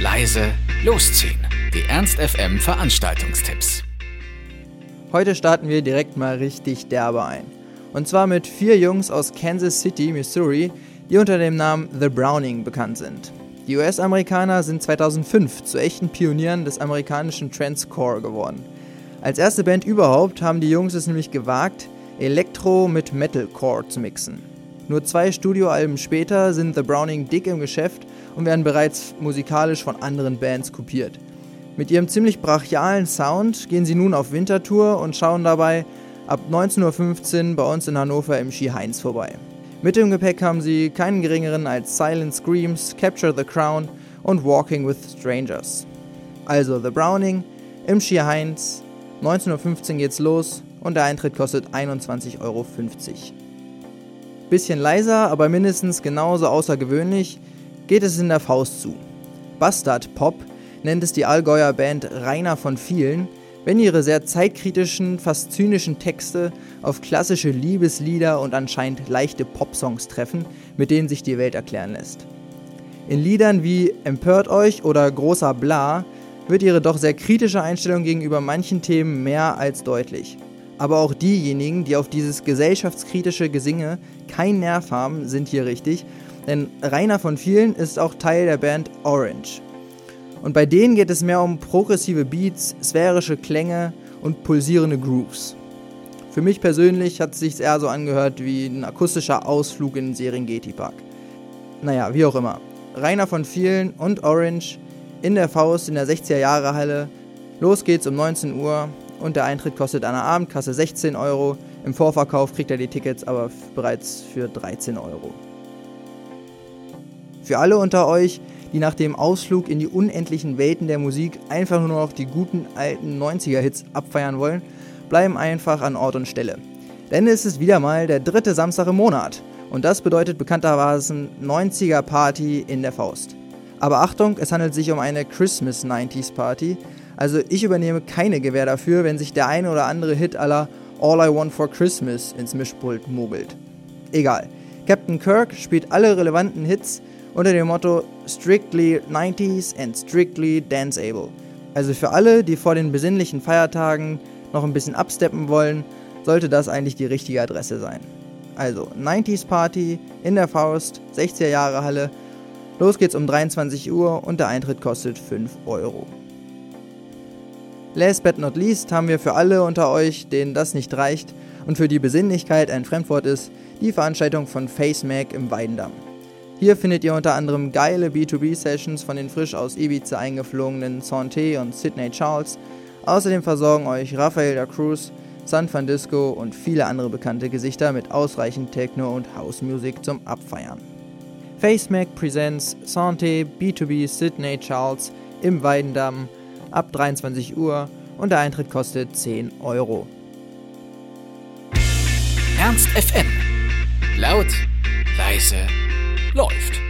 leise, losziehen. Die Ernst FM Veranstaltungstipps. Heute starten wir direkt mal richtig derbe ein. Und zwar mit vier Jungs aus Kansas City, Missouri, die unter dem Namen The Browning bekannt sind. Die US-Amerikaner sind 2005 zu echten Pionieren des amerikanischen Transcore geworden. Als erste Band überhaupt haben die Jungs es nämlich gewagt, Elektro mit Metalcore zu mixen. Nur zwei Studioalben später sind The Browning dick im Geschäft und werden bereits musikalisch von anderen Bands kopiert. Mit ihrem ziemlich brachialen Sound gehen sie nun auf Wintertour und schauen dabei ab 19.15 Uhr bei uns in Hannover im Ski Heinz vorbei. Mit dem Gepäck haben sie keinen geringeren als Silent Screams, Capture the Crown und Walking with Strangers. Also The Browning im Ski Heinz, 19.15 Uhr geht's los und der Eintritt kostet 21,50 Euro. Bisschen leiser, aber mindestens genauso außergewöhnlich geht es in der Faust zu. Bastard Pop nennt es die Allgäuer Band Rainer von vielen, wenn ihre sehr zeitkritischen, fast zynischen Texte auf klassische Liebeslieder und anscheinend leichte Popsongs treffen, mit denen sich die Welt erklären lässt. In Liedern wie Empört euch oder Großer Bla wird ihre doch sehr kritische Einstellung gegenüber manchen Themen mehr als deutlich. Aber auch diejenigen, die auf dieses gesellschaftskritische Gesinge keinen Nerv haben, sind hier richtig denn Rainer von vielen ist auch Teil der Band Orange. Und bei denen geht es mehr um progressive Beats, sphärische Klänge und pulsierende Grooves. Für mich persönlich hat es sich eher so angehört wie ein akustischer Ausflug in den Serengeti Park. Naja, wie auch immer. Rainer von vielen und Orange in der Faust in der 60er Jahre Halle. Los geht's um 19 Uhr und der Eintritt kostet an der Abendkasse 16 Euro. Im Vorverkauf kriegt er die Tickets aber bereits für 13 Euro. Für alle unter euch, die nach dem Ausflug in die unendlichen Welten der Musik einfach nur noch die guten alten 90er-Hits abfeiern wollen, bleiben einfach an Ort und Stelle. Denn es ist wieder mal der dritte Samstag im Monat und das bedeutet bekanntermaßen 90er Party in der Faust. Aber Achtung, es handelt sich um eine Christmas 90s Party, also ich übernehme keine Gewähr dafür, wenn sich der eine oder andere Hit aller All I Want for Christmas ins Mischpult mogelt. Egal. Captain Kirk spielt alle relevanten Hits unter dem Motto Strictly 90s and Strictly Danceable. Also für alle, die vor den besinnlichen Feiertagen noch ein bisschen absteppen wollen, sollte das eigentlich die richtige Adresse sein. Also 90s Party in der Faust, 60er Jahre Halle. Los geht's um 23 Uhr und der Eintritt kostet 5 Euro. Last but not least haben wir für alle unter euch, denen das nicht reicht und für die Besinnlichkeit ein Fremdwort ist, die Veranstaltung von Face Mac im Weidendamm. Hier findet ihr unter anderem geile B2B-Sessions von den frisch aus Ibiza eingeflogenen Santé und Sydney Charles. Außerdem versorgen euch Rafael da Cruz, San Francisco und viele andere bekannte Gesichter mit ausreichend Techno- und House-Music zum Abfeiern. FaceMac presents Santé B2B Sydney Charles im Weidendamm ab 23 Uhr und der Eintritt kostet 10 Euro. Ernst FM. Laut, leise, läuft.